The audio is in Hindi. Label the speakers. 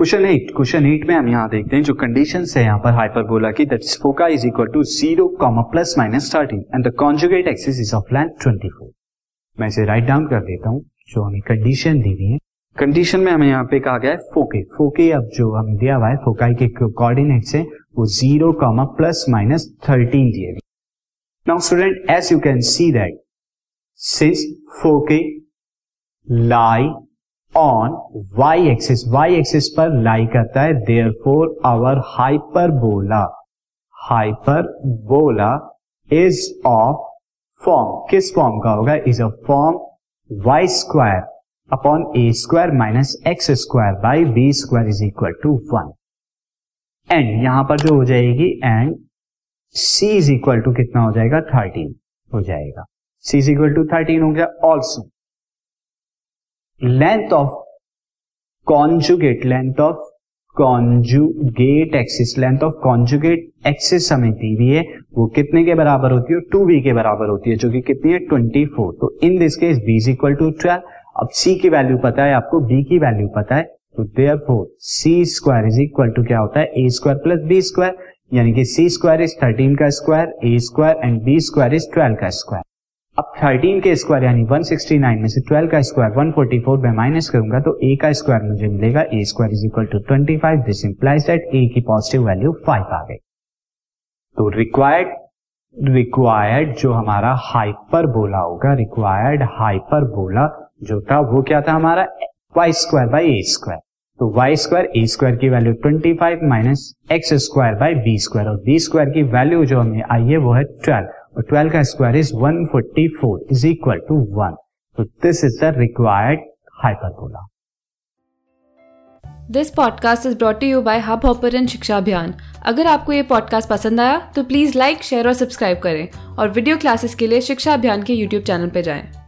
Speaker 1: क्वेश्चन एट क्वेश्चन एट में हम यहाँ देखते हैं जो कंडीशन है यहाँ पर हाइपरबोला की that foci is equal to zero comma plus minus thirteen and the conjugate axis is of length twenty four मैं इसे राइट डाउन कर देता हूँ, जो हमें कंडीशन दी हुई है। कंडीशन में हमें यहाँ पे कहा गया है फोके फोके अब जो हमें दिया हुआ है फोकाई के कोऑर्डिनेट्स है, वो zero comma plus minus thirteen दिए गए। Now students you can see that since foci lie on Y axis Y axis पर लाई करता है therefore our hyperbola hyperbola is of form किस फॉर्म का होगा? Is a form Y square upon A square minus X square by B square is equal to one and यहाँ पर जो हो जाएगी and C is equal to कितना हो जाएगा? थर्टीन हो जाएगा. C is equal to thirteen हो गया also length of conjugate length of conjugate axis length of conjugate axis हमें दी हुई है, वो कितने के बराबर होती है? टू बी के बराबर होती है, जो कि कितनी है? ट्वेंटी फोर तो in this case B is equal to twelve अब सी की वैल्यू पता है, आपको बी की वैल्यू पता है तो therefore C square is equal to क्या होता है? A square plus B square यानी कि सी स्क्वायर इज़ थर्टीन का square A square and B square is twelve का स्क्वायर अब 13 के स्क्वायर यानी 169 में से 12 का स्क्वायर 144 में माइनस करूँगा तो a का स्क्वायर मुझे मिलेगा। A square is equal to 25 this implies that a की पॉजिटिव वैल्यू 5 आ गई। तो रिक्वायर्ड रिक्वायर्ड जो हमारा हाइपर बोला होगा रिक्वायर्ड हाइपर बोला जो था, वो क्या था हमारा? Y square by A square तो वाई स्क्वायर ए स्क्वायर की value 25 minus X square by B square और बी स्क्वायर की वैल्यू जो हमें आई है, वो है 12 और 12 का square is 144 is equal to 1 तो this is the required hyperbola
Speaker 2: this podcast is brought you by Hubhopper शिक्षा अभियान अगर आपको ये पॉडकास्ट पसंद आया तो प्लीज़ लाइक शेयर और सब्सक्राइब करें और वीडियो क्लासेस के लिए शिक्षा अभियान के यूट्यूब चैनल पर जाएँ।